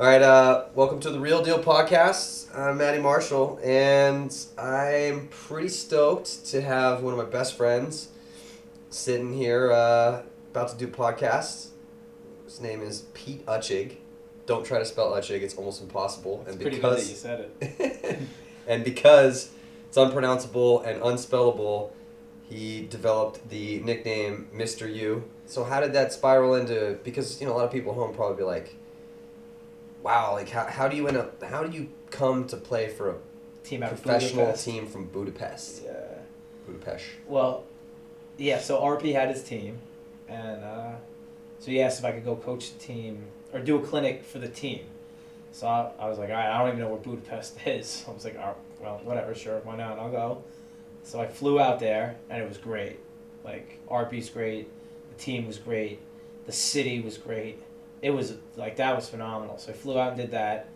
All right, uh, welcome to the Real Deal Podcast. I'm Matty Marshall, and I'm pretty stoked to have one of my best friends sitting here uh, about to do a podcast. His name is Pete Utschig. Don't try to spell Utschig; it's almost impossible. It's and pretty good that because you said it. and because it's unpronounceable and unspellable, he developed the nickname Mr. U. So how did that spiral into? Because you know a lot of people at home probably be like, "Wow, like how, how do you end up? How do you come to play for a Team out professional Budapest. team from Budapest?" Yeah. Budapest. Well, yeah. So RP had his team, and uh, so he asked if I could go coach the team or do a clinic for the team. So I, I was like, all right, I don't even know where Budapest is. I was like, all right, well, whatever, sure, why not? I'll go. So I flew out there, and it was great. Like RP's great, the team was great, the city was great. It was like that was phenomenal. So I flew out and did that,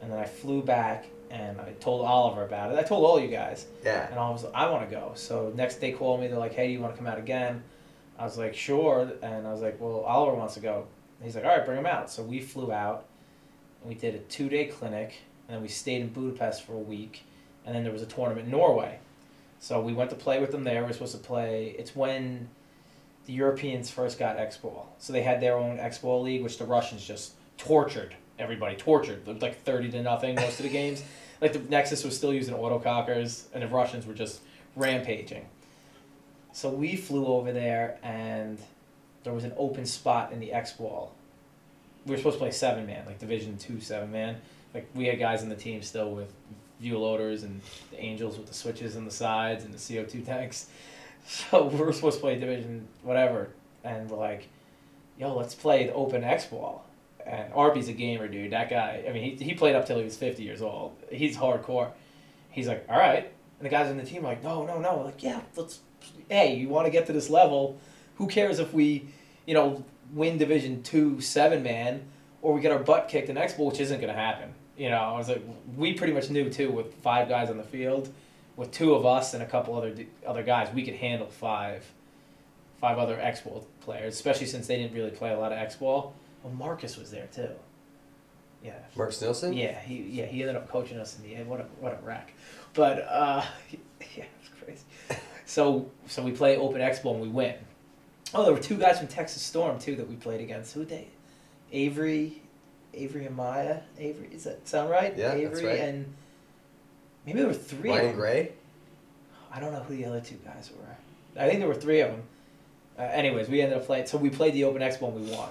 and then I flew back and I told Oliver about it. I told all you guys. Yeah. And I was like, I want to go. So next they called me. They're like, Hey, do you want to come out again? I was like, Sure. And I was like, Well, Oliver wants to go. He's like, All right, bring him out. So we flew out. And we did a two day clinic, and then we stayed in Budapest for a week, and then there was a tournament in Norway. So we went to play with them there. We're supposed to play. It's when the Europeans first got X Ball. So they had their own X Ball league, which the Russians just tortured everybody. Tortured. Was like thirty to nothing most of the games. Like the Nexus was still using autocockers, and the Russians were just rampaging. So we flew over there, and there was an open spot in the X Ball. We were supposed to play seven man, like Division Two seven man. Like we had guys in the team still with view loaders and the Angels with the switches on the sides and the CO two tanks. So we were supposed to play Division whatever, and we're like, "Yo, let's play the open X Ball." And RP's a gamer, dude. That guy, I mean, he, he played up till he was 50 years old. He's hardcore. He's like, all right. And the guys on the team are like, no, no, no. We're like, yeah, let's, hey, you want to get to this level. Who cares if we, you know, win Division 2 seven man or we get our butt kicked in X Ball, which isn't going to happen. You know, I was like, we pretty much knew too with five guys on the field, with two of us and a couple other other guys, we could handle five, five other X ball players, especially since they didn't really play a lot of X Ball. Well, Marcus was there too. Yeah. Marcus Nielsen. Yeah, he yeah he ended up coaching us in the end. What a what a wreck, but uh, yeah, it was crazy. So so we play Open X ball and we win. Oh, there were two guys from Texas Storm too that we played against. Who they? Avery, Avery and Maya. Avery, is that sound right? Yeah, that's Avery right. and maybe there were three. of Ryan them. Gray. I don't know who the other two guys were. I think there were three of them. Uh, anyways, we ended up playing. So we played the Open X Ball and we won.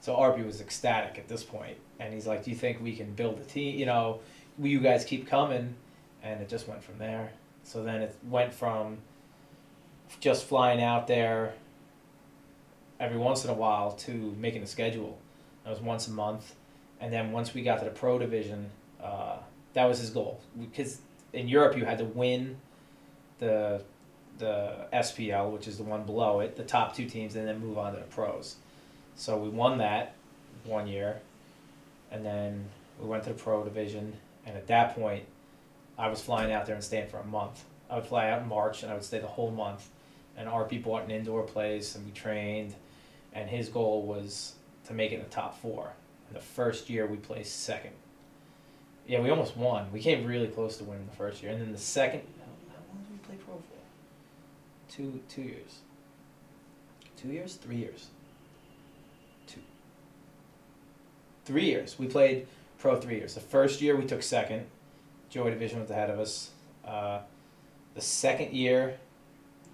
So RP was ecstatic at this point, and he's like, "Do you think we can build a team? You know, will you guys keep coming?" And it just went from there. So then it went from just flying out there every once in a while to making a schedule. That was once a month, and then once we got to the pro division, uh, that was his goal. Because in Europe, you had to win the the SPL, which is the one below it, the top two teams, and then move on to the pros. So we won that one year, and then we went to the pro division. And at that point, I was flying out there and staying for a month. I would fly out in March, and I would stay the whole month. And RP bought an indoor place, and we trained. And his goal was to make it in the top four. And the first year, we placed second. Yeah, we almost won. We came really close to winning the first year, and then the second. How long did we play pro for? Two two years. Two years, three years. Two. Three years. We played pro three years. The first year we took second. Joy Division was ahead of us. Uh, the second year,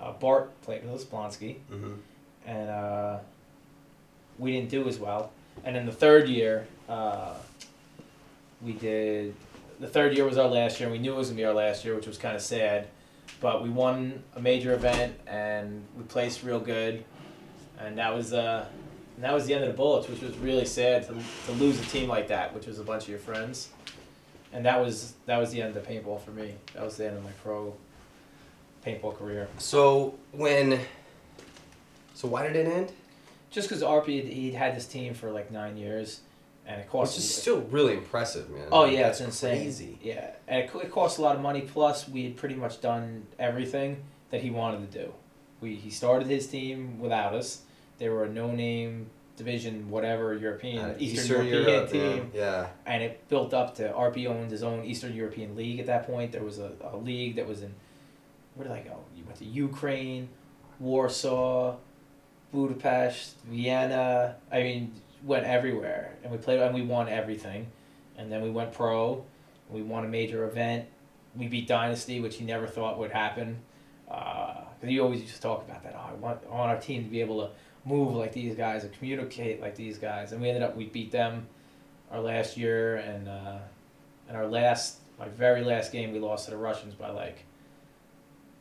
uh, Bart played with Blonsky, Mm-hmm. and uh, we didn't do as well. And then the third year, uh, we did. The third year was our last year, and we knew it was gonna be our last year, which was kind of sad. But we won a major event, and we placed real good, and that was uh, and that was the end of the Bullets, which was really sad to, to lose a team like that, which was a bunch of your friends. And that was that was the end of the paintball for me. That was the end of my pro paintball career. So when. So why did it end? Just because RP he'd had this team for like nine years, and it cost Which is still really impressive, man. Oh yeah, it's insane. Crazy. Yeah, and it, it cost a lot of money. Plus, we had pretty much done everything that he wanted to do. We he started his team without us. They were a no-name division whatever European Uh, Eastern, European Europe, team, Yeah. and it built up to RP owned his own Eastern European league at that point. There was a, a league that was in where did I go? You went to Ukraine, Warsaw, Budapest, Vienna. I mean, went everywhere, and we played and we won everything, and then we went pro. We won a major event. We beat Dynasty, which he never thought would happen. Because he always just talk about that. Oh, I want, I want our team to be able to move like these guys and communicate like these guys. And we ended up, we beat them our last year. And, uh, and our last, my very last game, we lost to the Russians by like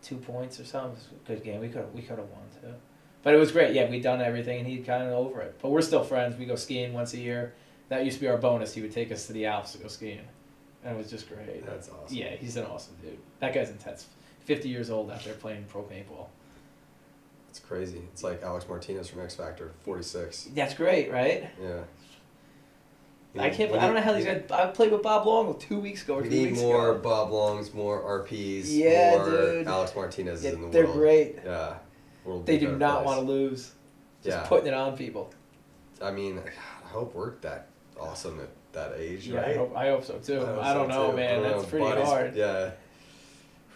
two points or something. It was a good game. We could we could have won too. But it was great. Yeah, we'd done everything and he'd kind of over it. But we're still friends. We go skiing once a year. That used to be our bonus. He would take us to the Alps to go skiing. And it was just great. That's awesome. Yeah, he's an awesome dude. That guy's intense. 50 years old out there playing pro paintball. It's crazy. It's like Alex Martinez from X Factor, 46. That's great, right? Yeah. I can't. I don't know how these guys. I played with Bob Long two weeks ago or We two need weeks more ago. Bob Longs, more RPs, Yeah, more dude. Alex Martinez Yeah, in the world. they're great. Yeah. World They do not want to lose. Just Yeah. putting it on people. I mean, I hope we're that awesome at that age, Yeah, right? I hope, I hope so too. hope I, don't so, know, too. man. Don't That's know. pretty Bodies- hard. Yeah.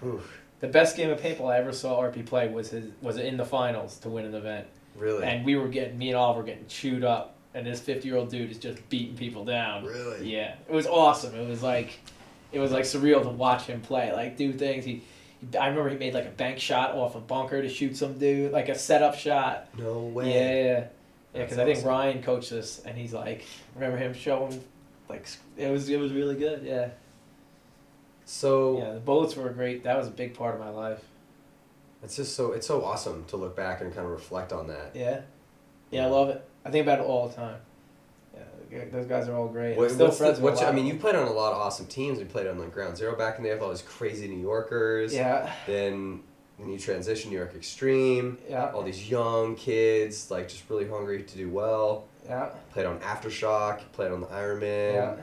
Whew. The best game of paintball I ever saw RP play was his was in the finals to win an event, Really? and we were getting me and Oliver were getting chewed up, and this 50 year old dude is just beating people down. really? Yeah, it was awesome. It was like, it was like surreal to watch him play, like do things. He I remember he made like a bank shot off a bunker to shoot some dude, like a setup shot. No way. Yeah, yeah, Because I think. Ryan coached us, and he's like, remember him showing, like it was it was really good. Yeah, So yeah. The bullets were great. That was a big part of my life. it's just so it's so awesome to look back and kind of reflect on that. Yeah, yeah. I love it. I think about it all the time. Those guys are all great. What, still the- friends what's- I mean, you played on a lot of awesome teams. You played on like Ground Zero back in the day with all these crazy New Yorkers. Yeah, Then when you transition New York Extreme, yeah, all these young kids like just really hungry to do well. yeah, Played on Aftershock. Played on the Ironman. yeah.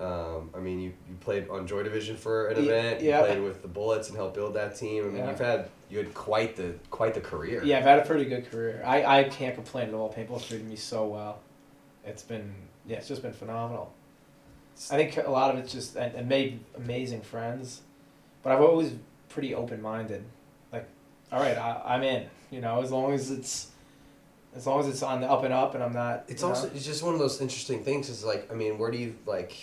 Um, I mean, you, you played on Joy Division for an event. You yeah. played with the Bullets and helped build that team. I mean, Yeah. you've had you had quite the quite the career. Yeah, I've had a pretty good career. I, I can't complain at all. Paintball's treated me so well. It's been yeah, it's just been phenomenal. I think a lot of it's just and, and made amazing friends, but I've always pretty open minded. Like, all right, I, I'm in. You know, as long as it's as long as it's on the up and up, and I'm not. It's you know? also it's just one of those interesting things. Is like I mean, where do you like?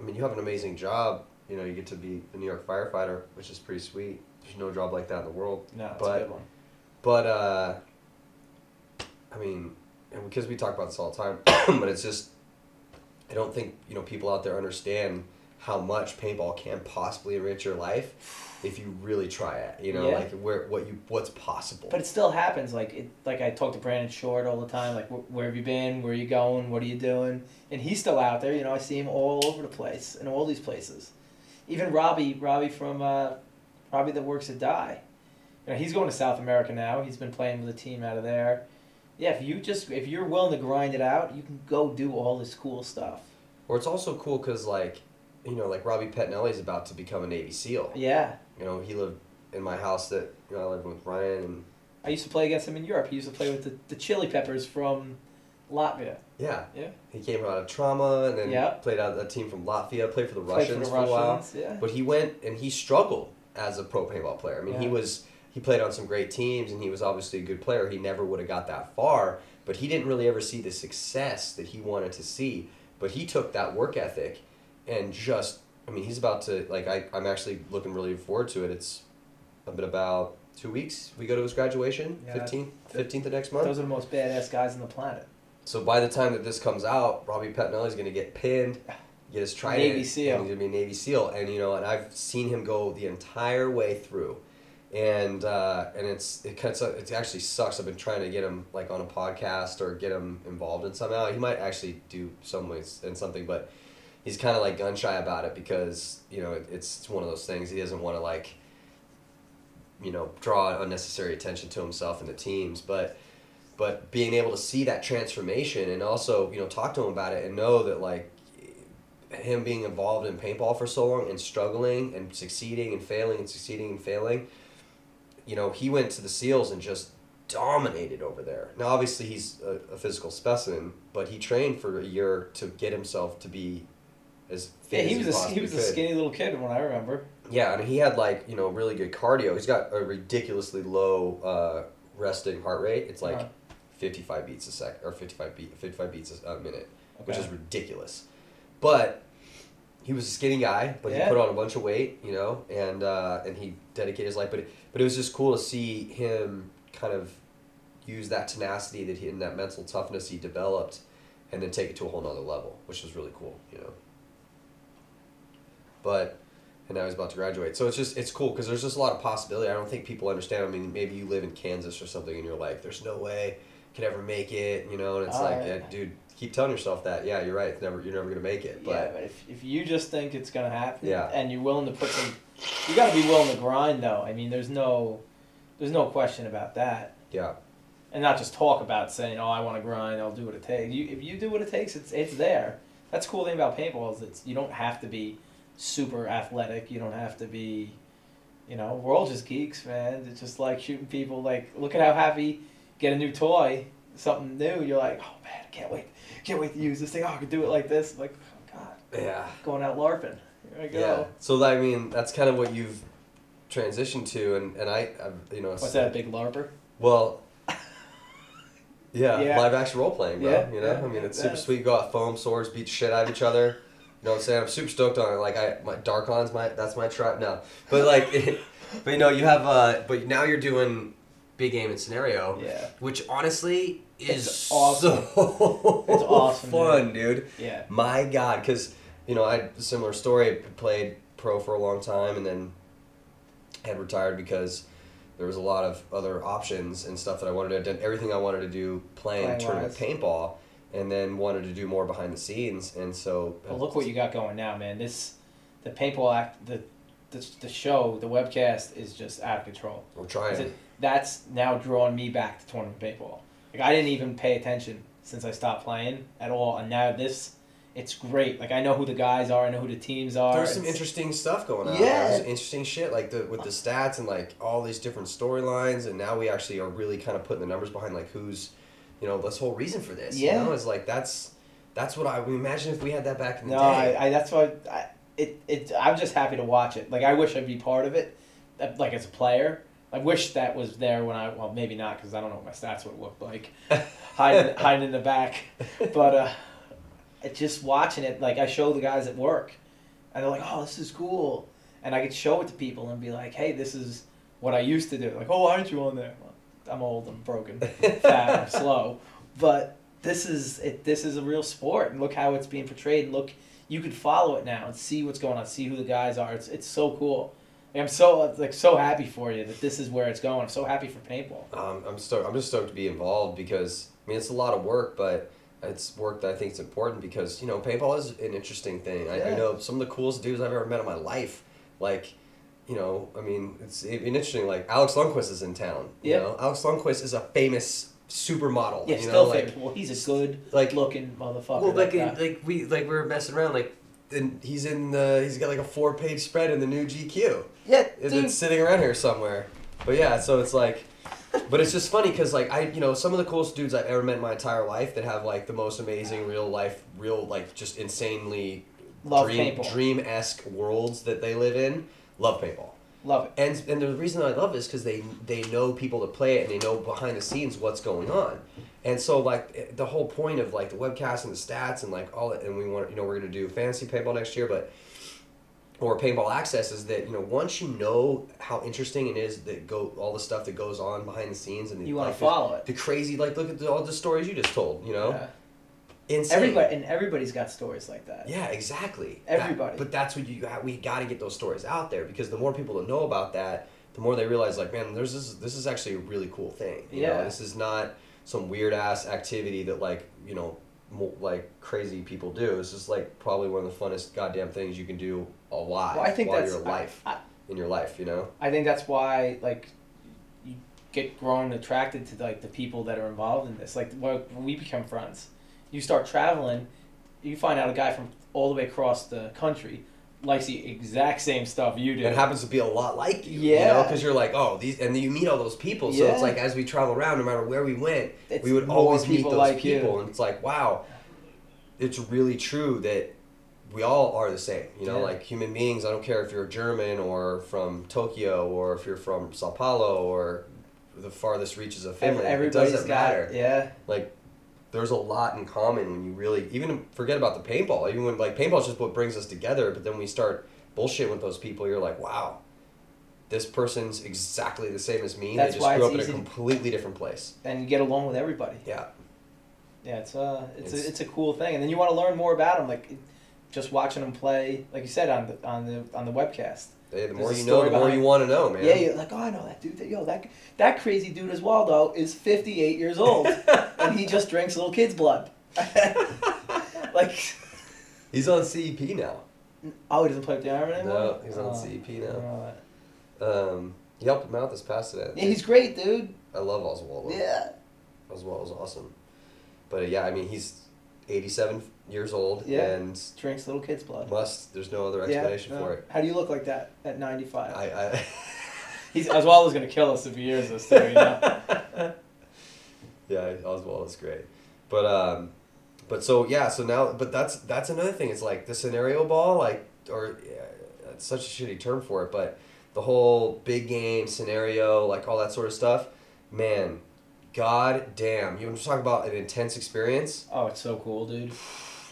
I mean, you have an amazing job. You know, you get to be a New York firefighter, which is pretty sweet. There's no job like that in the world. no, it's but- a good one. But uh, I mean, and because we talk about this all the time, but it's just I don't think you know people out there understand how much paintball can possibly enrich your life if you really try it. You know, Yeah. like where what you what's possible. But it still happens. Like it, like I talk to Brandon Short all the time. Like, wh- where have you been? Where are you going? What are you doing? And he's still out there. You know, I see him all over the place in all these places. Even Robbie, Robbie from uh, Robbie that works at Dye. You know, he's going to South America now. He's been playing with a team out of there. Yeah, if you just if you're willing to grind it out, you can go do all this cool stuff. or it's also cool because like you know like Robbie Pettinelli's about to become a Navy SEAL. Yeah, You know, he lived in my house that you know I lived with Ryan and I used to play against him in Europe. He used to play with the, the Chili Peppers from Latvia. yeah. Yeah. He came out of trauma and then Yeah. played out a team from Latvia, played for the Played Russians for for, the a while. Yeah. But he went and he struggled as a pro paintball player. I mean, he was he played on some great teams and he was obviously a good player. He never would have got that far, but he didn't really ever see the success that he wanted to see. But he took that work ethic and just I mean, he's about to like I I'm actually looking really forward to it. It's been about 2 weeks. We go to his graduation, Yeah. 15th 15th of next month. Those are the most badass guys on the planet. So by the time that this comes out, Robbie Pettinelli's going to get pinned, get his trident, Navy SEAL. he's going to be a Navy SEAL. And you know, and I've seen him go the entire way through, and uh, and it's it cuts it actually sucks. I've been trying to get him like on a podcast or get him involved in somehow. He might actually do some ways in something, but he's kind of like gun shy about it because you know it, it's it's one of those things. He doesn't want to like you know draw unnecessary attention to himself and the teams, but but being able to see that transformation and also you know talk to him about it and know that like him being involved in paintball for so long and struggling and succeeding and failing and succeeding and failing you know he went to the seals and just dominated over there. Now, obviously, he's a, a physical specimen, but he trained for a year to get himself to be as fit Yeah, as he was a, he was a skinny little kid when I remember. Yeah, I mean, he had like you know really good cardio. He's got a ridiculously low uh, resting heart rate. It's like Uh-huh. fifty five beats a sec or fifty five beat fifty five beats a, minute, which is ridiculous. But he was a skinny guy, but Yeah. he put on a bunch of weight, you know, and uh, and he dedicated his life. But it, but it was just cool to see him kind of use that tenacity that he and that mental toughness he developed, and then take it to a whole nother level, which was really cool, you know. But and now he's about to graduate, so it's just it's cool because there's just a lot of possibility. I don't think people understand. I mean, maybe you live in Kansas or something, and you're like, "There's no way I could ever make it," you know, and it's Oh, like, yeah. yeah, dude, keep telling yourself that. Yeah, you're right. It's never you're never gonna make it, yeah, but but if, if you just think it's gonna happen, Yeah. and you're willing to put some, you got to be willing to grind though. I mean, there's no, there's no question about that, yeah, and not just talk about saying, "Oh, I want to grind. I'll do what it takes." You, if you do what it takes, it's it's there. That's the cool thing about paintball is it's you don't have to be super athletic. You don't have to be, you know, we're all just geeks, man. It's just like shooting people. Like, look at how happy get a new toy, something new. You're like, oh man, I can't wait, can't wait to use this thing. Oh, I can do it like this. Like, oh god, yeah, going out larping. Here I go. yeah. So I mean, that's kind of what you've transitioned to, and and I, I've, you know, What's that, a big larper? Well, yeah, Yeah. live action role playing, bro. Yeah, you know, yeah, I mean, it's super sweet. You go out, foam swords, beat the shit out of each other. You know what I'm saying? I'm super stoked on it. Like I, my Darkon's my that's my tribe now. But like, but you know, you have uh, but now you're doing big game and scenario, Yeah, which honestly is It's awesome. so It's awesome, fun, dude. yeah. My God, because you know I had a similar story. Played pro for a long time, and then had retired because there was a lot of other options and stuff that I wanted to. Done everything I wanted to do playing Playing tournament paintball, and then wanted to do more behind the scenes, and so. Well, look what you got going now, man. This, the paintball act, the, the, the show, the webcast is just out of control. We're trying. It- That's now drawing me back to tournament paintball. Like I didn't even pay attention since I stopped playing at all, and now this, it's great. Like I know who the guys are, I know who the teams are. There's some It's- interesting stuff going on. Yeah. There's interesting shit like the with the stats and like all these different storylines, and now we actually are really kind of putting the numbers behind like who's, you know, this whole reason for this. Yeah. You know, is like that's that's what I we imagine if we had that back in the No, day. I, I that's why I, it it I'm just happy to watch it. Like I wish I'd be part of it, uh, like as a player. I wish that was there when I well maybe not because I don't know what my stats would look like, hiding hiding in the back, but uh, it just watching it like I show the guys at work, and they're like, oh this is cool, and I could show it to people and be like, hey this is what I used to do. Like oh why aren't you on there? Well, I'm old, I'm broken, fat, I'm slow, but this is it. This is a real sport, and look how it's being portrayed. Look, you can follow it now and see what's going on, see who the guys are. It's it's so cool. I'm so like so happy for you that this is where it's going. I'm so happy for paintball. Um, I'm stoked. I'm just stoked to be involved because I mean it's a lot of work, but it's work that I think is important because you know paintball is an interesting thing. I, I know some of the coolest dudes I've ever met in my life. Like, you know, I mean it's interesting. Like Alex Lundquist is in town. You Yeah. know, Alex Lundquist is a famous supermodel. Yeah, you still know, like well, he's a good like looking motherfucker. well, like like we like we were messing around like. And he's in the. He's got like a four-page spread in the new GQ. yeah. It's sitting around here somewhere. But yeah, so it's like, but it's just funny because like I, you know, some of the coolest dudes I've ever met in my entire life that have like the most amazing real life, real like just insanely Love dream paintball. dream esque worlds that they live in. Love paintball. Love it. And and the reason I love it is because they they know people to play it and they know behind the scenes what's going on. And so like eh, the whole point of like the webcast and the stats and like all it and we want you know we're gonna do fantasy paintball next year, but or paintball access is that you know once you know how interesting it is that go all the stuff that goes on behind the scenes and the, You want like, to follow it. the, crazy like look at the, all the stories you just told you know Yeah. insane Everybody and everybody's got stories like that. yeah, exactly. That- Everybody. but that's what you got we got to get those stories out there because the more people that know about that, the more they realize like, man, there's this this is actually a really cool thing. You know, Yeah. this is not some weird ass activity that like you know like crazy people do. This is like probably one of the funnest goddamn things you can do alive Well, I think that's you're alive I, in your life. You know. I think that's why like you get grown attracted to like the people that are involved in this. Like when we become friends, you start traveling, you find out a guy from all the way across the country likes the exact same stuff you do. and happens to be a lot like you. You Yeah. know, because you're like, oh, these, and you meet all those people. So Yeah. it's like as we travel around, no matter where we went, It's we would always meet those like you. people, and it's like, wow, it's really true that we all are the same. You know, Yeah. like human beings. I don't care if you're German or from Tokyo or if you're from Sao Paulo or the farthest reaches of Ev- Finland. It doesn't got matter. yeah. Like, there's a lot in common when you really even forget about the paintball. Even when like paintball is just what brings us together, but then we start bullshit with those people. You're like, wow. This person's exactly the same as me. That's they why just grew up in a completely different place. And you get along with everybody. Yeah. Yeah, it's uh, it's It's- a, it's a cool thing, and then you want to learn more about them, like just watching them play, like you said on the on the on the webcast. Hey, the more you know, the more you want to know, man. Yeah, you're like, oh, I know that dude. That, yo, that that crazy dude though, is 58 years old, and he just drinks little kids' blood. like, He's on CEP now. oh, he doesn't play with the Iron anymore. No, he's on Oh, CEP now. don't know that. Um, he helped him out this past event. Yeah, he's great, dude. I love Oswald. Yeah. Oswald was awesome. But uh, yeah, I mean, he's 87 years old Yeah. and Drinks little kids' blood. must. There's no other Yeah, explanation no. for it. How do you look like that at 95? I. I He's Oswaldo's gonna kill us if he hears this too. You know? yeah, Oswald is great, but um, but so yeah, so now, but that's that's another thing. It's like the scenario ball, like or yeah, it's such a shitty term for it, but the whole big game scenario, like all that sort of stuff, man. God damn, you want to talk about an intense experience? oh, it's so cool, dude.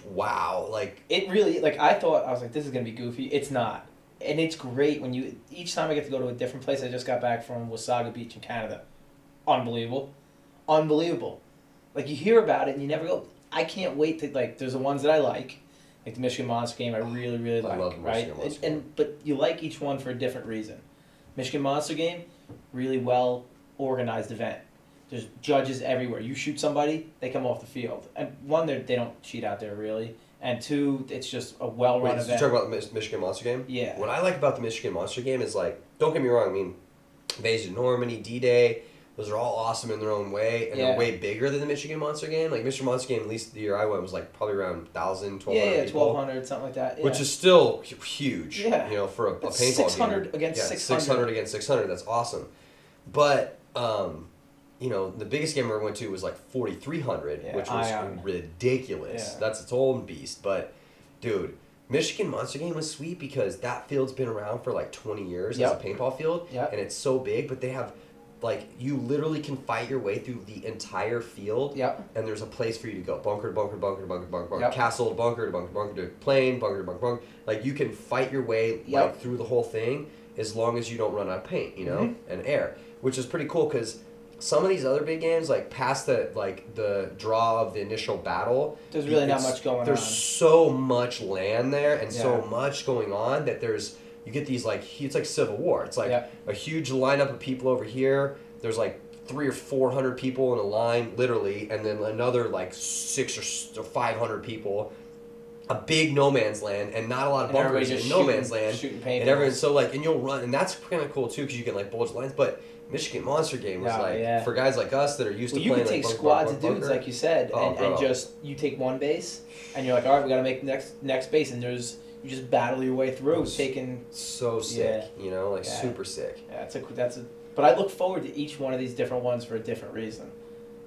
Wow, like It really like I thought I was like this is gonna be goofy. It's not, and it's great when you each time I get to go to a different place. I just got back from Wasaga Beach in Canada. Unbelievable, unbelievable. Like you hear about it and you never go. I can't wait to like. There's the ones that I like, like the Michigan Monster game. I really really I like. right, Michigan Monster and, and but you like each one for a different reason. Michigan Monster game, really well organized event. There's judges everywhere. You shoot somebody, they come off the field. And one, they don't cheat out there really. And two, it's just a well wait, so you event. talking about the Michigan Monster game? yeah. What I like about the Michigan Monster game is like, don't get me wrong. I mean, Invasion of Normandy, D Day, those are all awesome in their own way, and Yeah. they're way bigger than the Michigan Monster game. Like Michigan Monster game, at least the year I went was like probably around 1,000, 1,200 Yeah, yeah, twelve hundred, something like that. Yeah. which is still huge. Yeah. You know, for a, a paintball 600 game. against yeah, 600. 600 against 600. That's awesome. But um, you know, the biggest game I ever went to was like 4,300, Yeah, which was Ion. ridiculous. Yeah. That's its own beast. But, dude, Michigan Monster Game was sweet because that field's been around for like 20 years Yep. as a paintball field. Yep. And it's so big, but they have, like, you literally can fight your way through the entire field. Yep. And there's a place for you to go bunker to bunker, to bunker to bunker, to bunker, to bunker, Yep. castle to bunker to bunker, to bunker to plane, bunker to bunker, bunker. Like, you can fight your way like through the whole thing as long as you don't run out of paint, you know, Mhm. and air, which is pretty cool because some of these other big games, like past the like the draw of the initial battle, There's really not much going on. There's on. so much land there and so much going on that there's you get these like it's like Civil War. It's like Yeah. a huge lineup of people over here. There's like three or four hundred people in a line, literally, and then another like six or five hundred people. A big no man's land and not a lot of bunkers in no man's land. shooting. And everyone so like and you'll run and that's kind of cool too because you can like bulge lines. But Michigan Monster Game was like yeah. for guys like us that are used Well, to you playing can take bunker, squads of dudes, bunker. like you said, Oh, and, and just you take one base, and you're like, all right, we got to make next next base, and there's you just battle your way through, taking. so sick, you know, like Yeah. super sick. Yeah, it's a that's a. But I look forward to each one of these different ones for a different reason.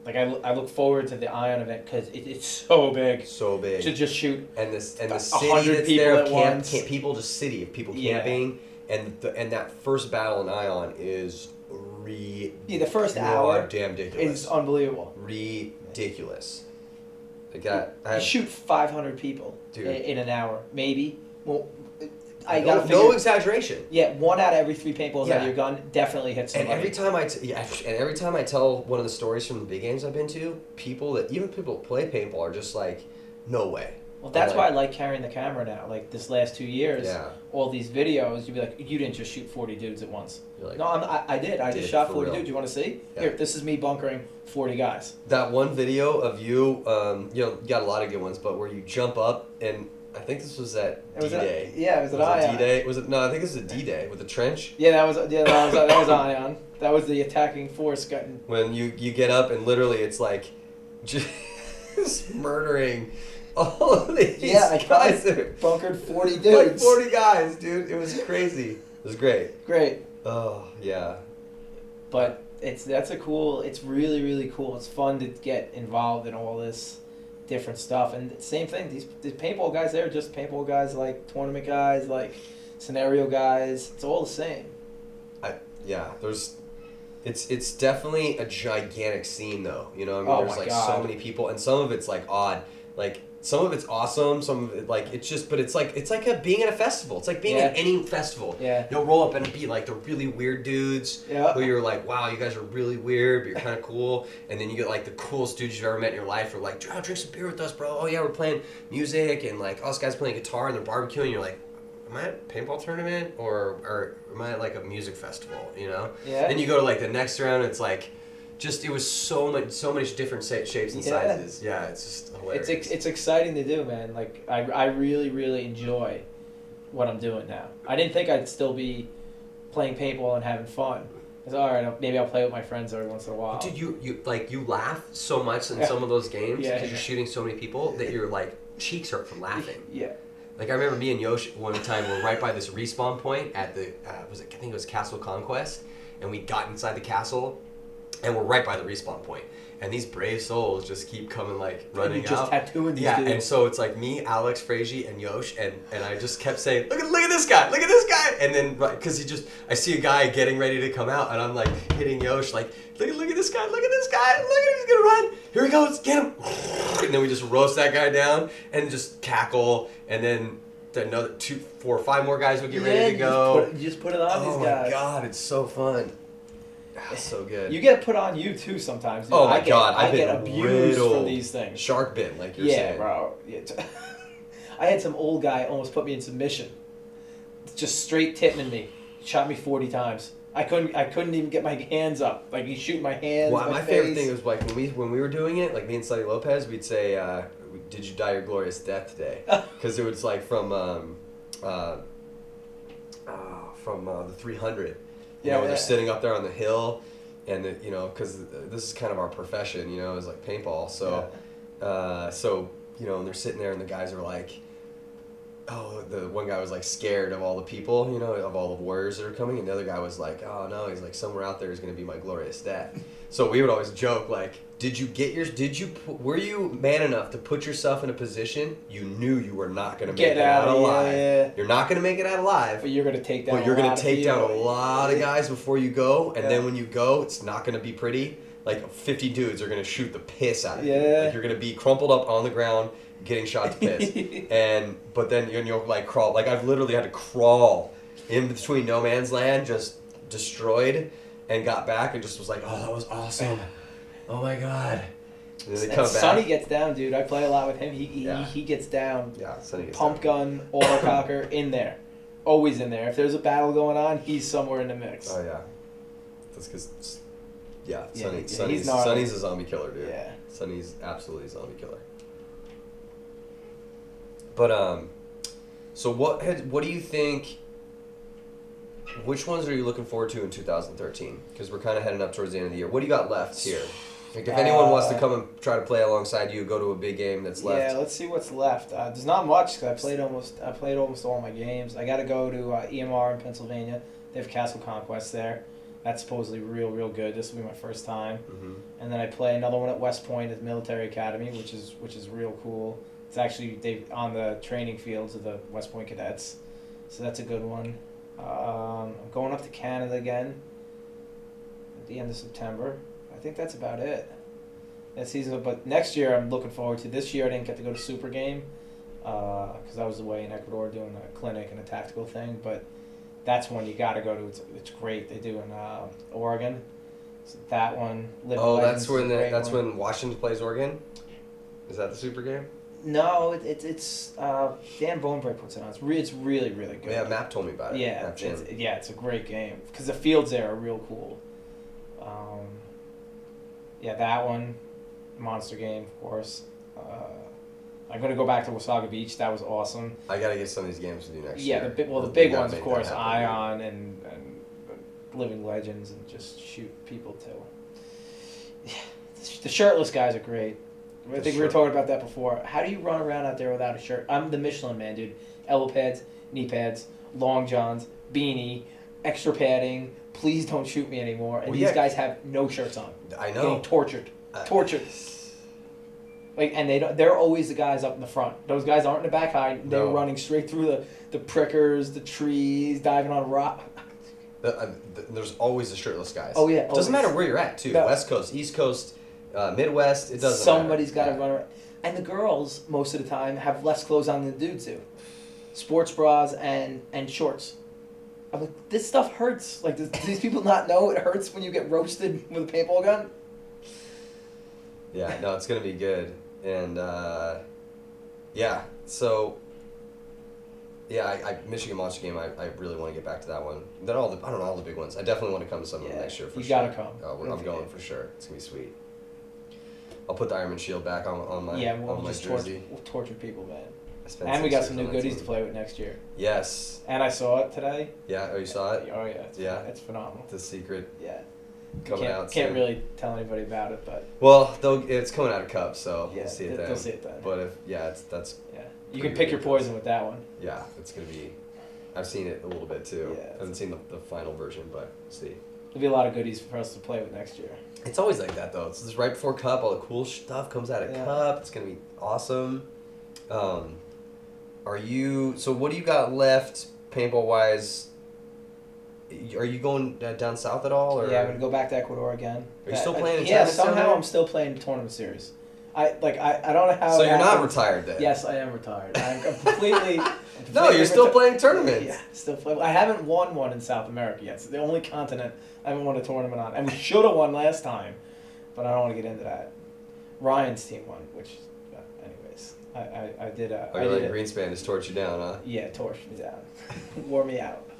Like I, look- I look forward to the Ion event because it, it's so big. So big. To just shoot and this and the city that's people there camp, camp people just city of people Yeah. camping and the, and that first battle in Ion is re yeah, the first hour damn ridiculous is unbelievable. ridiculous I got I You shoot 500 people Dude. in an hour, maybe. Well, I no, gotta no exaggeration yeah, one out of every three paintballs out of your gun definitely hits Somebody. and every time I t- yeah and every time I tell one of the stories from the big games I've been to people that even people that play paintball are just like no way well, that's like- why I like carrying the camera now. Like this last two years, yeah all these videos, you'd be like, you didn't just shoot 40 dudes at once. you're like No, I'm, I, I did. I just shot 40 real. dudes. You want to see? Yeah. Here, this is me bunkering 40 guys. that one video of you um you know you got a lot of good ones but where you jump up and I think this was at D Day. yeah, it was Was at it Ion. D-Day? Was it? No, I think this is a D-Day with the trench. Yeah, that was yeah, that was that was Ion. That was the attacking force getting. When you you get up and literally it's like just murdering all of these Yeah, I guys are Bunkered forty dudes. like forty guys, dude. It was crazy. It was great. Great. Oh yeah. but it's that's a cool it's really really cool it's fun to get involved in all this different stuff and same thing these, these paintball guys they're just paintball guys like tournament guys like scenario guys it's all the same I Yeah, there's it's it's definitely a gigantic scene though. You know, I mean Oh there's like God. so many people and some of it's like odd. Like some of it's awesome, some of it like it's just but it's like it's like a, being at a festival. It's like being at any festival. yeah You'll roll up and be like the really weird dudes yeah who you're like, wow, you guys are really weird, but you're kind of cool. And then you get like the coolest dudes you've ever met in your life. Who are like, oh, drink some beer with us, bro. Oh yeah, we're playing music and like, oh, this guy's playing guitar and they're barbecuing. You're like, am I at a paintball tournament or or am I at like a music festival? You know? yeah Then you go to like the next round. It's like, just it was so much, so many different sa- shapes and Yeah. sizes. Yeah, it's just hilarious. it's ex- it's exciting to do man like I, I really really enjoy what i'm doing now i didn't think i'd still be playing paintball and having fun it's all right maybe i'll play with my friends every once in a while Dude, you you like you laugh so much in some of those games because Yeah, you're shooting so many people that your like cheeks hurt from laughing. yeah Like I remember me and Yosh one time were right by this respawn point at the uh, was it I think it was Castle Conquest, and we got inside the castle, and we're right by the respawn point, and these brave souls just keep coming like running and just out. tattooing these Yeah, dudes. and so it's like me, Alex, Frazee, and Yosh, and, and I just kept saying, look at look at this guy, look at this guy, and then because he just I see a guy getting ready to come out, and I'm like hitting Yosh like, look at look at this guy, look at this guy, look at him, he's gonna run, here he goes, get him, and then we just roast that guy down and just cackle, and then another two, four, or five more guys would get Yeah, ready you to just go. put you just put it on oh these my guys. god, it's so fun. Ah, so good. You get put on you too sometimes. dude. Oh my I get, God, I I've get abused for these things. Shark bit, like you're yeah, saying. bro. Yeah, t- I had some old guy almost put me in submission. Just straight tipping me. Shot me forty times. I couldn't. I couldn't even get my hands up. Like he shoot my hands. Well, my, my favorite thing was like when we when we were doing it, like me and Sonny Lopez, we'd say, uh, "Did you die your glorious death today?" Because it was like from um, uh, uh, from uh, the 300. You Yeah, know, when they're sitting up there on the hill, and the, you know, because this is kind of our profession, you know, is like paintball. So, uh, so you know, and they're sitting there, and the guys are like. Oh, the one guy was like scared of all the people, you know, of all the warriors that are coming, and the other guy was like, "Oh no," he's like, "Somewhere out there is going to be my glorious death." So we would always joke like, "Did you get your? Did you? Were you man enough to put yourself in a position you knew you were not going to make Get it out, out, alive? yeah. You're not going to make it out alive, But you're gonna take down. but you're going going to to take down a lot of guys before you go, and then when you go, it's not going to be pretty. Like 50 dudes are going to shoot the piss out of you. Yeah. Like you're going to be crumpled up on the ground, getting shot to piss. and but then you you'll like crawl. Like I've literally had to crawl in between no man's land, just destroyed, and got back and just was like, oh, that was awesome. Oh my god. And then they And back. Sonny gets down, dude. I play a lot with him. He he, Yeah. he gets down. yeah, Sonny gets Pump down. gun, autococker in there, always in there. If there's a battle going on, he's somewhere in the mix. Oh yeah, that's because yeah, Yeah, Sonny, yeah, he's Sonny's, gnarly. Sonny's a zombie killer, dude. Yeah. Sonny's absolutely a zombie killer. But um, so what had what do you think? Which ones are you looking forward to in 2013? Because we're kind of heading up towards the end of the year. What do you got left here? Like if anyone wants to Uh, come and try to play alongside you, go to a big game that's left. Yeah, let's see what's left. Uh, there's not much because I played almost I played almost all my games. I got to go to uh, EMR in Pennsylvania. They have Castle Conquest there. That's supposedly real, real good. This will be my first time. hmm And then I play another one at West Point at the Military Academy, which is which is real cool. It's actually they on the training fields of the West Point cadets, so that's a good one. Um, I'm going up to Canada again at the end of September. I think that's about it. That season, but next year I'm looking forward to. This year I didn't get to go to Super Game because I was away in Ecuador doing a clinic and a tactical thing. But that's one you got to go to. It's, it's great. They do in uh, Oregon. So that one. Living Oh, Legends that's when the, that's one. when Washington plays Oregon. Is that the super game? No, it, it, it's uh, Dan Bonebrick puts it on. It's, re- it's really really good. Yeah, Matt told me about it. Yeah, it's, yeah, it's a great game because the fields there are real cool. Um, yeah, that one, monster game, of course. Uh, I'm gonna go back to Wasaga Beach. That was awesome. I gotta get some of these games to do next year. yeah, year. the big, well, the big gotta ones, of course, that happen, dude. Ion and, and Living Legends, and just shoot people too. Yeah, the shirtless guys are great. I think we were talking about that before. How do you run around out there without a shirt? I'm the Michelin man, dude. Elbow pads, knee pads, long johns, beanie, extra padding. Please don't shoot me anymore. And Well, these yeah. guys have no shirts on, I know. getting tortured, I- tortured. Like, and they don't. They're always the guys up in the front. Those guys aren't in the back hide. They're No. running straight through the the prickers, the trees, diving on a rock. Uh, uh, th- There's always the shirtless guys. Oh, yeah, It doesn't matter where you're at too. No. West Coast, East Coast, uh, Midwest. It doesn't. Somebody's got to run around. And the girls, most of the time, have less clothes on than the dudes do. Sports bras and and shorts. I'm like, this stuff hurts. Like, does, do these people not know it hurts when you get roasted with a paintball gun? Yeah, no, it's gonna be good, and uh, yeah, so yeah, I, I Michigan Monster Game. I, I really want to get back to that one. Then all the I don't know all the big ones. I definitely want to come to some of them Yeah, next year for you sure. gotta come. Oh, we're- I'm going for sure. It's gonna be sweet. I'll put the Ironman Shield back on on my yeah, we'll on my just torture, jersey. we'll torture people, man. And we got some new goodies to play with next year. Yes. And I saw it today. Yeah. Oh, you saw it. Oh yeah, it's, Yeah. it's phenomenal. The secret Yeah, coming can't, out. can't really tell anybody about it, but Well, they'll, it's coming out of cup, so yeah, we'll see it then. they'll see it then. But if yeah, it's that's yeah, you can pick your poison with that one. yeah, it's gonna be. I've seen it a little bit too. Yeah. I haven't seen the, the final version, but we'll see. There'll be a lot of goodies for us to play with next year. It's always like that though. It's just right before cup, all the cool stuff comes out of Yeah. cup. It's gonna be awesome. Um, are you? So what do you got left paintball wise? Are you going uh, down south at all, or Yeah, I'm gonna go back to Ecuador again. Are you still Uh, playing in Yeah, somehow? I'm still playing the tournament series. I like I, I don't know how. so you're not retired then? Yes, I am retired. I'm completely. I'm No, you're still reti- playing tournaments. Yeah, still play. I haven't won one in South America yet. It's the only continent I haven't won a tournament on, and we should have won last time, but I don't want to get into that. Ryan's team won, which, uh, anyways, I I, I did a. Oh, I you're did like a- Greenspan just torched you down, huh? yeah, torched me down, wore me out.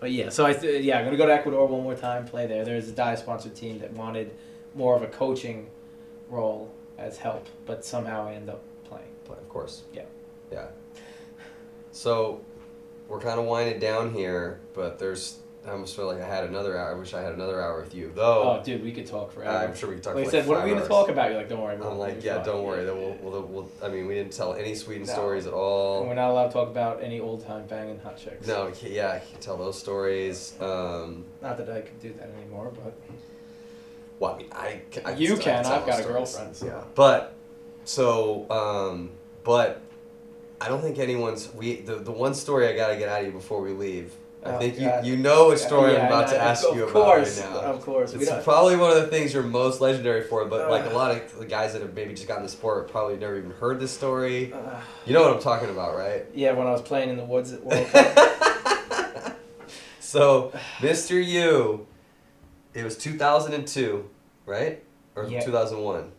But yeah, so I th- yeah, I'm gonna go to Ecuador one more time, play there. There's a Dye sponsored team that wanted more of a coaching role as help, but somehow I end up playing. But of course. Yeah. Yeah. So, we're kind of winding down here, but there's. I almost feel like I had another hour. I wish I had another hour with you, though. Oh, dude, we could talk forever. I'm sure we could talk like I like said, what are we gonna hours. talk about? You're like, don't worry. I'm like, yeah, talk." don't worry. Then we'll, we'll, we'll, I mean, we didn't tell any Sweden No. stories at And all. we're not allowed to talk about any old time banging hot chicks. No, yeah, I can tell those stories. Um, Not that I can do that anymore, but well, I mean, I, I You can, tell I've got a girlfriend. Yeah, but so, um, but I don't think anyone's. We the the one story I gotta get out of you before we leave. I Oh, think God. you you know a story Yeah, I'm about I to know. ask of you course, about right now. Of course, we It's don't. probably one of the things you're most legendary for, but like a lot of the guys that have maybe just gotten the sport probably never even heard this story. Uh, You know what I'm talking about, right? yeah, when I was playing in the woods at World Cup. so, Mr. U, it was 2002, right? Or Yeah. 2001?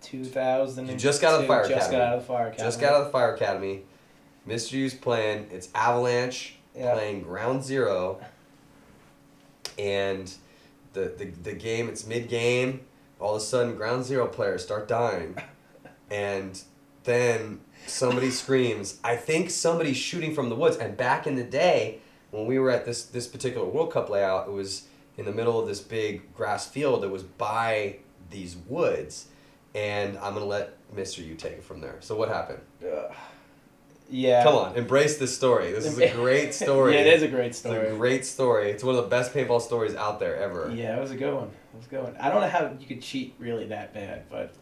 2000. You just got out of the fire Just academy. got out of the fire academy. Just got out of the fire academy. Mr. U's playing. It's Avalanche Yeah. playing Ground Zero. And the, the, the game, it's mid game. All of a sudden, Ground Zero players start dying. And then somebody screams, I think somebody's shooting from the woods. And back in the day, when we were at this, this particular World Cup layout, it was in the middle of this big grass field that was by these woods. And I'm going to let Mr. U take it from there. So, what happened? Ugh. Yeah. Come on, embrace this story. This is a great story. yeah, it is a great story. It's a great story. It's one of the best paintball stories out there ever. Yeah, it was a good one. It was a good one. I don't know how you could cheat really that bad, but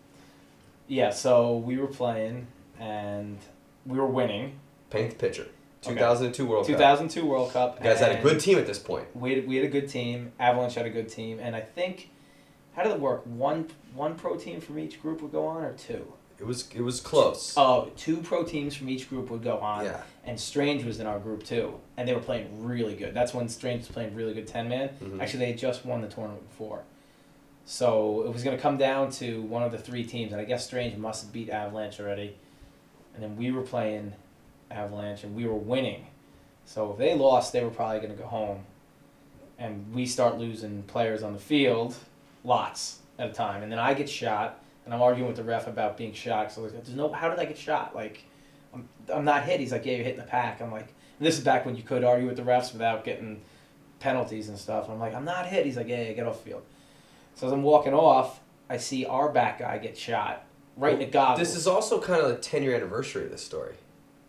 yeah. So we were playing and we were winning. Paint the picture. Okay. 2002 World Cup. 2002 World Cup. You guys had a good team at this point. We had, we had a good team. Avalanche had a good team, and I think how did it work? One one pro team from each group would go on, or two? It was it was close. Oh, two pro teams from each group would go on. yeah. And Strange was in our group too, and they were playing really good. That's when Strange was playing really good ten man. Mhm. Actually, they had just won the tournament before. So it was going to come down to one of the three teams, and I guess Strange must have beat Avalanche already. And then we were playing Avalanche, and we were winning. So if they lost, they were probably going to go home. And we start losing players on the field, lots at a time. And then I get shot, and I'm arguing with the ref about being shot. So like, there's no, how did I get shot? Like, I'm, I'm not hit. He's like, yeah, you're hitting the pack. I'm like, and this is back when you could argue with the refs without getting penalties and stuff. I'm like, I'm not hit. He's like, yeah, yeah, get off the field. So as I'm walking off, I see our back guy get shot, right in the goggles. This is also kind of the 10 year anniversary of this story.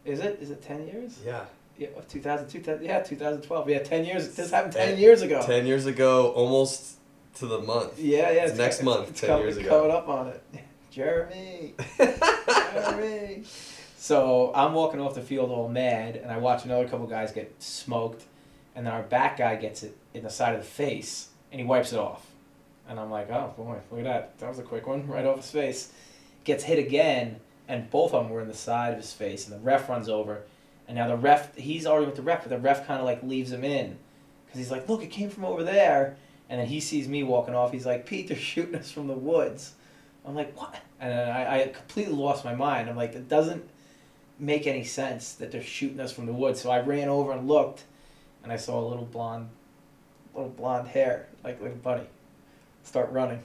Is it? Is it ten years? Yeah. Yeah, of 2000, 2000, yeah, 2012. Yeah, 10 years. This happened 10 Eh, years ago. 10 years ago, almost to the month. Yeah, yeah. It's next month, It's 10 coming, years it's ago. coming up on it. Jeremy. Jeremy. So I'm walking off the field all mad, and I watch another couple guys get smoked, and then our back guy gets it in the side of the face, and he wipes it off. And I'm like, oh boy, look at that. That was a quick one, right off his face. Gets hit again, and both of them were in the side of his face, and the ref runs over. And now the ref, he's already with the ref, but the ref kind of like leaves him in. Because he's like, look, it came from over there. And then he sees me walking off. He's like, Pete, they're shooting us from the woods. I'm like, what? And then I, I completely lost my mind. I'm like, it doesn't make any sense that they're shooting us from the woods. So I ran over and looked, and I saw a little blonde, little blonde hair, like like a bunny, start running.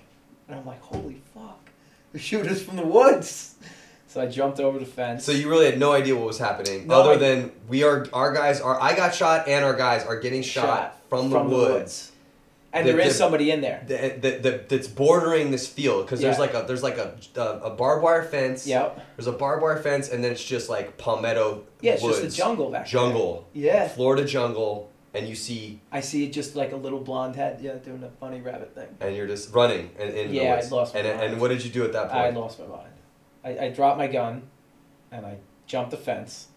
And I'm like, holy fuck, they're shooting us from the woods. So I jumped over the fence. So you really had no idea what was happening, No, other I- than we are our guys are. I got shot, and our guys are getting shot, from, the woods. And The- there is somebody in there. That, that, that, that's bordering this field because there's like a there's like a, a a barbed wire fence. Yep. There's a barbed wire fence, and then it's just like palmetto Yeah, it's woods, just the jungle back there. jungle, Yeah. Florida jungle, and you see, I see it just like a little blonde head, yeah, doing a funny rabbit thing. and you're just running in, in Yeah, I the woods. lost my and mind. and what did you do at that point? I lost my mind. I, I dropped my gun, and I jumped the fence,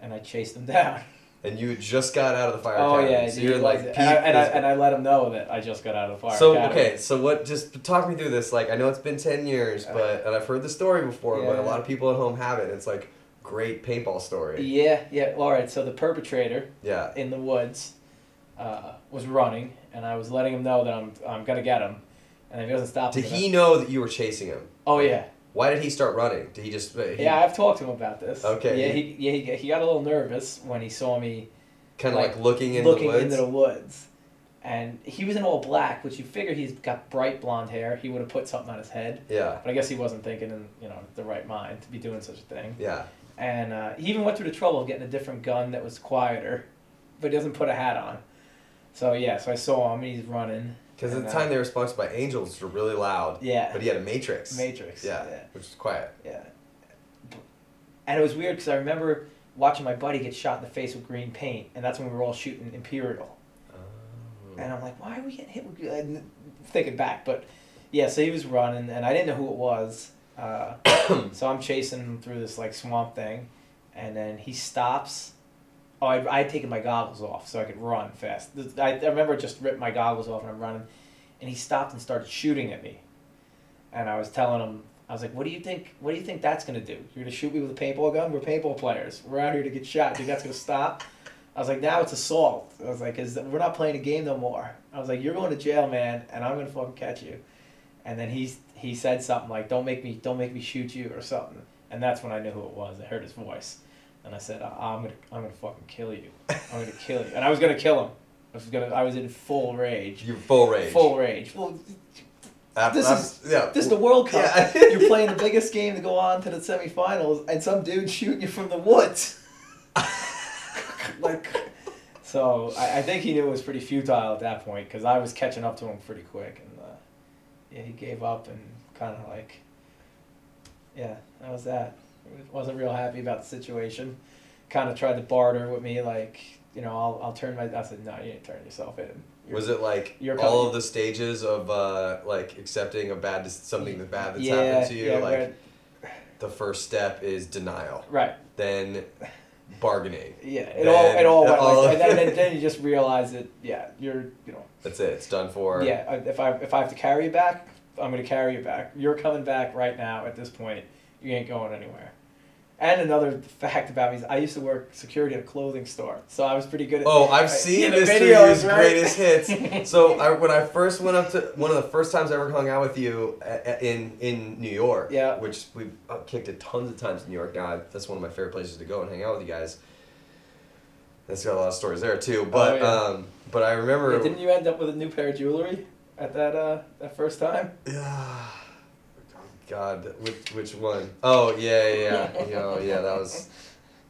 and I chased them down. And you just got out of the fire oh academy, yeah, so you're like, and, I, and, I, and I let him know that I just got out of the fire. So academy. okay, so what? Just talk me through this. Like I know it's been ten years, but and I've heard the story before, but a lot of people at home haven't. It's like great paintball story. Yeah, yeah. All right. So the perpetrator Yeah. in the woods uh, was running, and I was letting him know that I'm I'm gonna get him, and if he doesn't stop, Did he know that you were chasing him? Oh yeah, Why did he start running? Did he just? He yeah. I've talked to him about this. Okay. Yeah, he yeah he, he got a little nervous when he saw me Kind of like, like, looking in looking the woods. into the woods. And he was in all black, which you figure he's got bright blonde hair. He would have put something on his head, yeah. but I guess he wasn't thinking in you know the right mind to be doing such a thing. Yeah. And uh, he even went through the trouble of getting a different gun that was quieter, but he doesn't put a hat on. So yeah, so I saw him. and He's running. Because at the uh, time they were sponsored by Angels, which were really loud. Yeah. But he had a Matrix. Matrix. Yeah. Yeah. Which was quiet. Yeah. And it was weird because I remember watching my buddy get shot in the face with green paint, and that's when we were all shooting Imperial. Oh. And I'm like, why are we getting hit with? And thinking back, but yeah, so he was running, and I didn't know who it was. Uh, so I'm chasing him through this like swamp thing, and then he stops. Oh, I I had taken my goggles off so I could run fast. I, I remember just ripped my goggles off and I'm running, and he stopped and started shooting at me. And I was telling him, I was like, "What do you think? What do you think that's gonna do? You're gonna shoot me with a paintball gun? We're paintball players. We're out here to get shot. Do you think that's gonna stop?" I was like, "Now it's assault." I was like, "Cause we're not playing a game no more." I was like, "You're going to jail, man, and I'm gonna fucking catch you." And then he he said something like, "Don't make me, don't make me shoot you" or something. And that's when I knew who it was. I heard his voice, and I said, "I- "I'm gonna, I'm gonna fucking kill you. I'm gonna kill you." And I was gonna kill him. I was gonna, I was in full rage. You full rage. Full rage. Well, this is- yeah. this is the World Cup. Yeah. You're playing the biggest game to go on to the semifinals, and some dude shooting you from the woods. like, so I, I think he knew it was pretty futile at that point because I was catching up to him pretty quick, and uh, yeah, he gave up and kind of like, yeah, that was that. Wasn't real happy about the situation. Kind of tried to barter with me, like, you know, I'll, I'll turn my. I said, no, you ain't turning yourself in. You're- Was it like You're all coming- of the stages of uh, like accepting a bad something that bad that's yeah, happened to you? yeah, like the first step is denial, right. then bargaining. Yeah, it Then all it all went all- like, and then, then, then you just realize that yeah, you're you know That's it. It's done for. yeah. If I if I have to carry you back, I'm gonna carry you back. You're coming back right now. At this point, you ain't going anywhere. And another fact about me is I used to work security at a clothing store, so I was pretty good at. Oh, I've seen Mr. videos, U's right? greatest hits. So I, when I first went up to one of the first times I ever hung out with you in in New York, Yeah. which we've uh, kicked it tons of times in New York. Now that's one of my favorite places to go and hang out with you guys. That's got a lot of stories there too. But yeah. um, but I remember. Yeah, didn't you end up with a new pair of jewelry at that uh that first time? Yeah. God, which which one? Oh yeah, yeah, yeah. You know, yeah, that was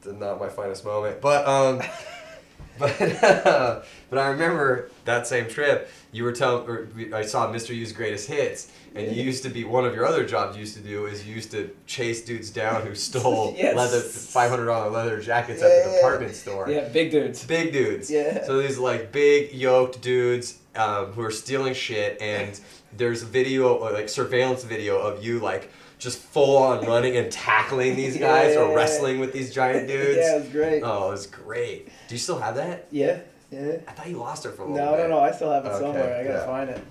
not my finest moment. But um, But but I remember that same trip. You were telling, or I saw Mr. U's greatest hits, and you used to be one of your other jobs. You used to do is you used to chase dudes down who stole Yes. leather five hundred dollar leather jackets at Yeah, the yeah. department store. Yeah, big dudes. Big dudes. Yeah. So these like big yoked dudes um, who are stealing shit, and there's a video, like surveillance video of you like just full on running and tackling these guys yeah, or wrestling with these giant dudes. Yeah, it was great. Oh, it was great. Do you still have that? Yeah, yeah. I thought you lost it for a little No, bit. no, no. I still have it Okay, somewhere. I gotta yeah. find it.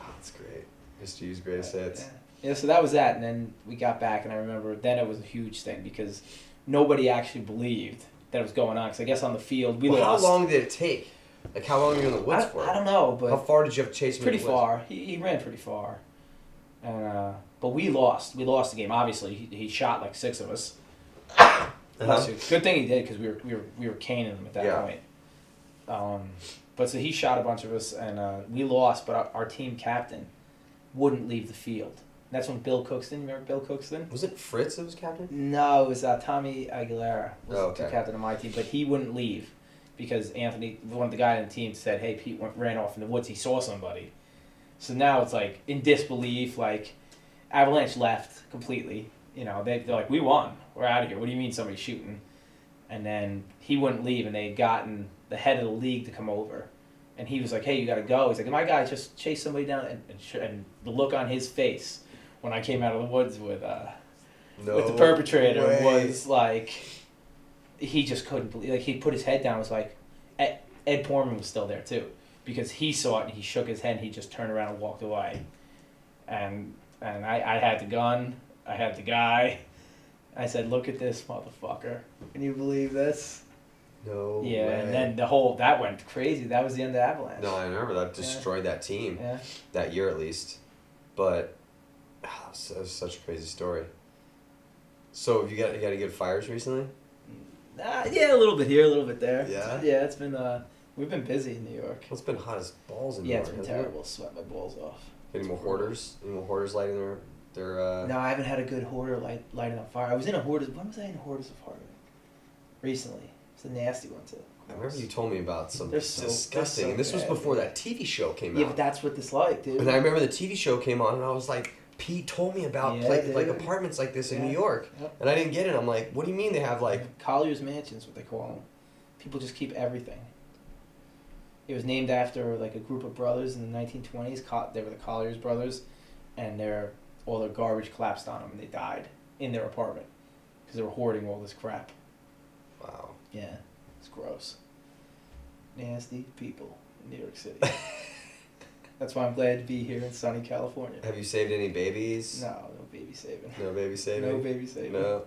Oh, that's great. Mr. U's greatest hits. Yeah. yeah, so that was that, and then we got back, and I remember then it was a huge thing because nobody actually believed that it was going on. Because I guess on the field we well, how long did it take? Like how long were you in the woods I, for? I don't know, but how far did you have to chase him? pretty far. He, he ran pretty far, and uh, but we lost. We lost the game. Obviously, he, he shot like six of us. Uh-huh. Good thing he did because we were we were we were caning him at that Yeah. point. Um, but so he shot a bunch of us, and uh, we lost. But our, our team captain wouldn't leave the field. That's when Bill Cookston. Remember Bill Cookston? Was it Fritz that was captain? No, it was uh, Tommy Aguilera was Oh, the captain of my team, but he wouldn't leave because Anthony, one of the guys on the team, said, "Hey, Pete went, ran off in the woods. He saw somebody." So now it's like in disbelief. Like Avalanche left completely. You know, they, they're like, "We won. We're out of here." What do you mean somebody's shooting? And then he wouldn't leave, and they had gotten the head of the league to come over, and he was like, "Hey, you got to go." He's like, "My guy just chased somebody down," and, and, sh- and the look on his face when I came out of the woods with. Uh, No. with the perpetrator way. was like he just couldn't believe like he put his head down was like Ed, Ed Portman was still there too because he saw it and he shook his head and he just turned around and walked away and and I, I had the gun I had the guy I said look at this motherfucker can you believe this No. yeah way. and then the whole that went crazy that was the end of Avalanche No, I remember that destroyed that team yeah that year at least. But ah, that was- that was such a crazy story. So have you got you got any good fires recently? Uh, yeah a little bit here a little bit there Yeah? yeah it's been uh we've been busy in New York Well, it's been hot as balls in yeah New it's York, been hasn't it? terrible sweat my balls off Any more hoarders? Any more hoarders lighting their their uh No, I haven't had a good hoarder light lighting up fire. I was in a hoarder's. When was I in a hoarder's apartment? Recently. It's a nasty one too. I remember you told me about some They're so- disgusting so and this was before dude. that TV show came Yeah, out. Yeah, but that's what this like, dude. and I remember the TV show came on and I was like, Pete told me about Yeah, like, like apartments like this in New York. Yep. And I didn't get it. I'm like, what do you mean they have like Collyer's Mansions, what they call them. People just keep everything. It was named after like a group of brothers in the 1920s. Co- They were the Collyers brothers, and their all their garbage collapsed on them, and they died in their apartment because they were hoarding all this crap. wow. Yeah, it's gross. Nasty people in New York City. That's why I'm glad to be here in sunny California. Have you saved any babies? No, no baby saving. No baby saving? No baby saving. No.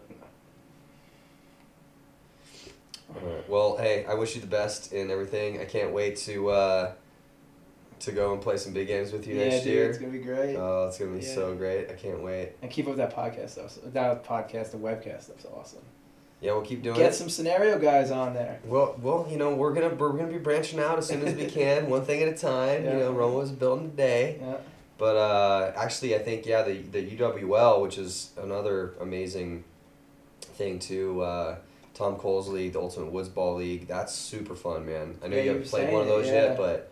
Alright. Well, hey, I wish you the best in everything. I can't wait to uh, to go and play some big games with you yeah, next dude, year. it's gonna be great. Oh, it's gonna be Yeah. so great. I can't wait. and keep up that podcast stuff. So, that podcast, the webcast stuff's awesome. Yeah, we'll keep doing Get it. Get some scenario guys on there. Well, well, you know, we're gonna we're gonna be branching out as soon as we can, one thing at a time. Yeah. You know, Rome was built in a day. Yeah. But uh, actually, I think yeah, the the UWL, which is another amazing thing too. Uh, Tom Cole's league, the Ultimate Woods Ball League, that's super fun, man. I know Yeah, you haven't played one of it, those yeah. yet, but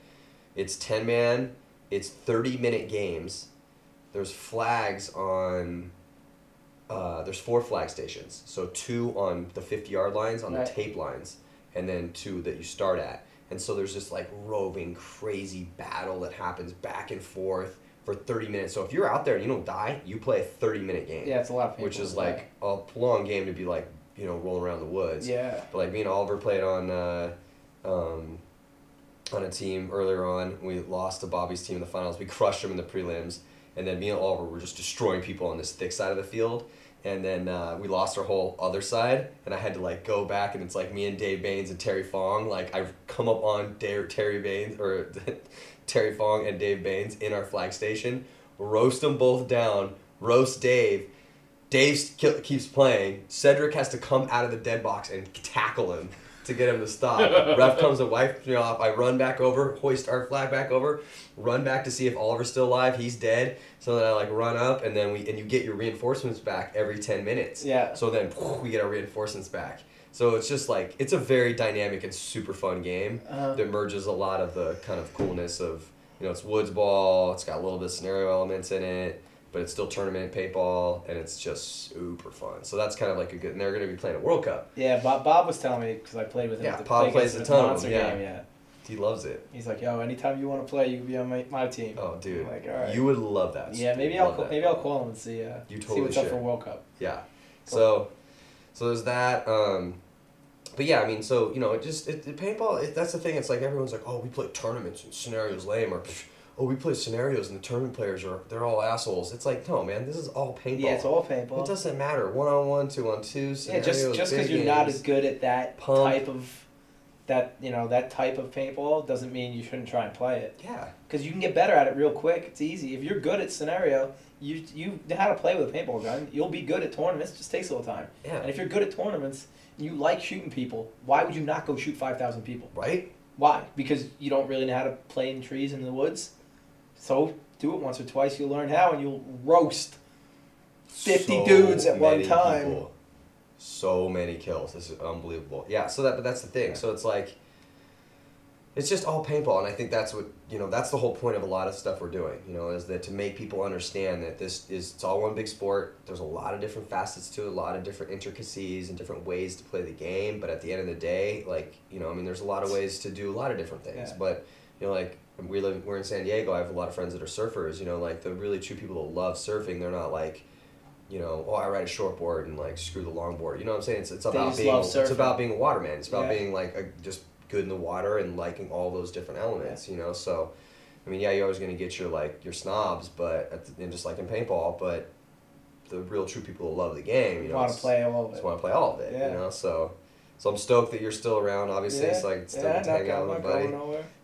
it's ten man. It's thirty minute games. There's flags on. Uh, there's four flag stations, so two on the fifty yard lines on Right. the tape lines, and then two that you start at. And so there's this like roving, crazy battle that happens back and forth for 30 minutes. So if you're out there and you don't die, you play a 30 minute game, Yeah, it's a lot of people. which is like a long game to be like, you know, rolling around the woods. Yeah. But like me and Oliver played on uh, um, on a team earlier on. We lost to Bobby's team in the finals. We crushed them in the prelims, and then me and Oliver were just destroying people on this thick side of the field. And then uh, we lost our whole other side, and I had to like go back, and it's like me and Dave Baines and Terry Fong. Like I've come up on Dare, Terry Baines or Terry Fong and Dave Baines in our flag station, roast them both down, roast Dave. Dave keeps playing. Cedric has to come out of the dead box and tackle him to get him to stop. Ref comes to wipe me off. I run back over, hoist our flag back over, run back to see if Oliver's still alive. He's dead. So then I like run up, and then we and you get your reinforcements back every ten minutes. Yeah. So then we get our reinforcements back. So it's just like it's a very dynamic and super fun game Uh, that merges a lot of the kind of coolness of you know it's woods ball. It's got a little bit of scenario elements in it, but it's still tournament paintball, and it's just super fun. So that's kind of like a good. And they're going to be playing a World Cup. yeah, Bob, Bob was telling me because I played with him. Yeah, Bob play plays a ton of the them, yeah. game. Yeah, He loves it. he's like, yo, anytime you want to play, you can be on my, my team. Oh, dude, Like, all right. you would love that. yeah, maybe I'll call, maybe I'll call him and see uh, You see totally what's up should. for World Cup. Yeah. So, so there's that. Um, but yeah, I mean, so you know, it just it, paintball. It, that's the thing. It's like everyone's like, oh, we play tournaments and scenarios lame, or "Pff, oh, we play scenarios and the tournament players are they're all assholes. It's like, no, man, this is all paintball. Yeah, it's all paintball. It doesn't matter. One on one, two on two. Yeah, Scenarios, just just because you're not as good at that Pump. type of that you know that type of paintball doesn't mean you shouldn't try and play it. Yeah. Because you can get better at it real quick. It's easy. If you're good at scenario, you you know how to play with a paintball gun. You'll be good at tournaments. It just takes a little time. Yeah. And if you're good at tournaments, and you like shooting people. Why would you not go shoot five thousand people? Right. Why? Because you don't really know how to play in trees in the woods. So do it once or twice. You'll learn how, and you'll roast 50 dudes at one time. people. So many kills. This is unbelievable. Yeah. So that, but that's the thing. So it's like, it's just all paintball, and I think that's what you know. That's the whole point of a lot of stuff we're doing. You know, is that to make people understand that this is it's all one big sport. There's a lot of different facets to it, a lot of different intricacies and different ways to play the game. But at the end of the day, like you know, I mean, there's a lot of ways to do a lot of different things. Yeah. But you know, like we live, we're in San Diego. I have a lot of friends that are surfers. You know, like the really true people that love surfing. They're not like, you know, oh, I ride a shortboard and like screw the longboard. You know what I'm saying? It's, it's about just being it's about being a waterman. It's about Yeah. being like a, just good in the water and liking all those different elements. You know, so I mean, yeah, you're always gonna get your like your snobs, but at the, and just like in paintball, but the real true people who love the game, you know, want to play all of just it. want to play all of it. Yeah. You know, so so I'm stoked that you're still around. Obviously, yeah, so I can still yeah, get to not, hang out with my buddy.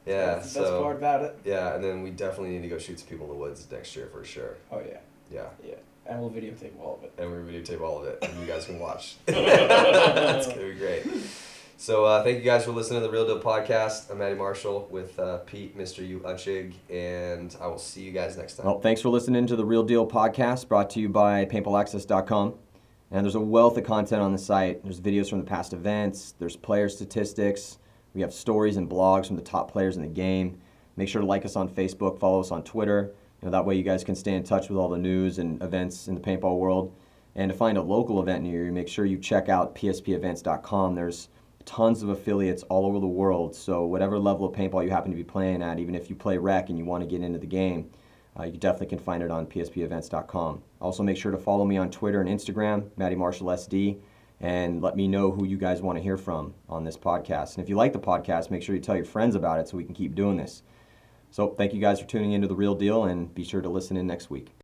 Going nowhere. Yeah, That's the best so- part about it. Yeah, and then we definitely need to go shoot some people in the woods next year for sure. Oh yeah, Yeah, Yeah. and we'll videotape all of it. and we'll videotape all of it, and you guys can watch. That's gonna be great. So uh, thank you guys for listening to the Real Deal podcast. I'm Matty Marshall with uh, Pete, Mr. U Utschig, and I will see you guys next time. Well, thanks for listening to the Real Deal podcast brought to you by paintballaccess.com. And there's a wealth of content on the site. There's videos from the past events, there's player statistics, we have stories and blogs from the top players in the game. Make sure to like us on Facebook, follow us on Twitter. You know, that way you guys can stay in touch with all the news and events in the paintball world. And to find a local event near you, make sure you check out pspevents.com. There's tons of affiliates all over the world. So whatever level of paintball you happen to be playing at, even if you play rec and you want to get into the game, uh, you definitely can find it on pspevents.com. Also, make sure to follow me on Twitter and Instagram, Matty Marshall SD, and let me know who you guys want to hear from on this podcast. And if you like the podcast, make sure you tell your friends about it so we can keep doing this. So, thank you guys for tuning into The Real Deal, and be sure to listen in next week.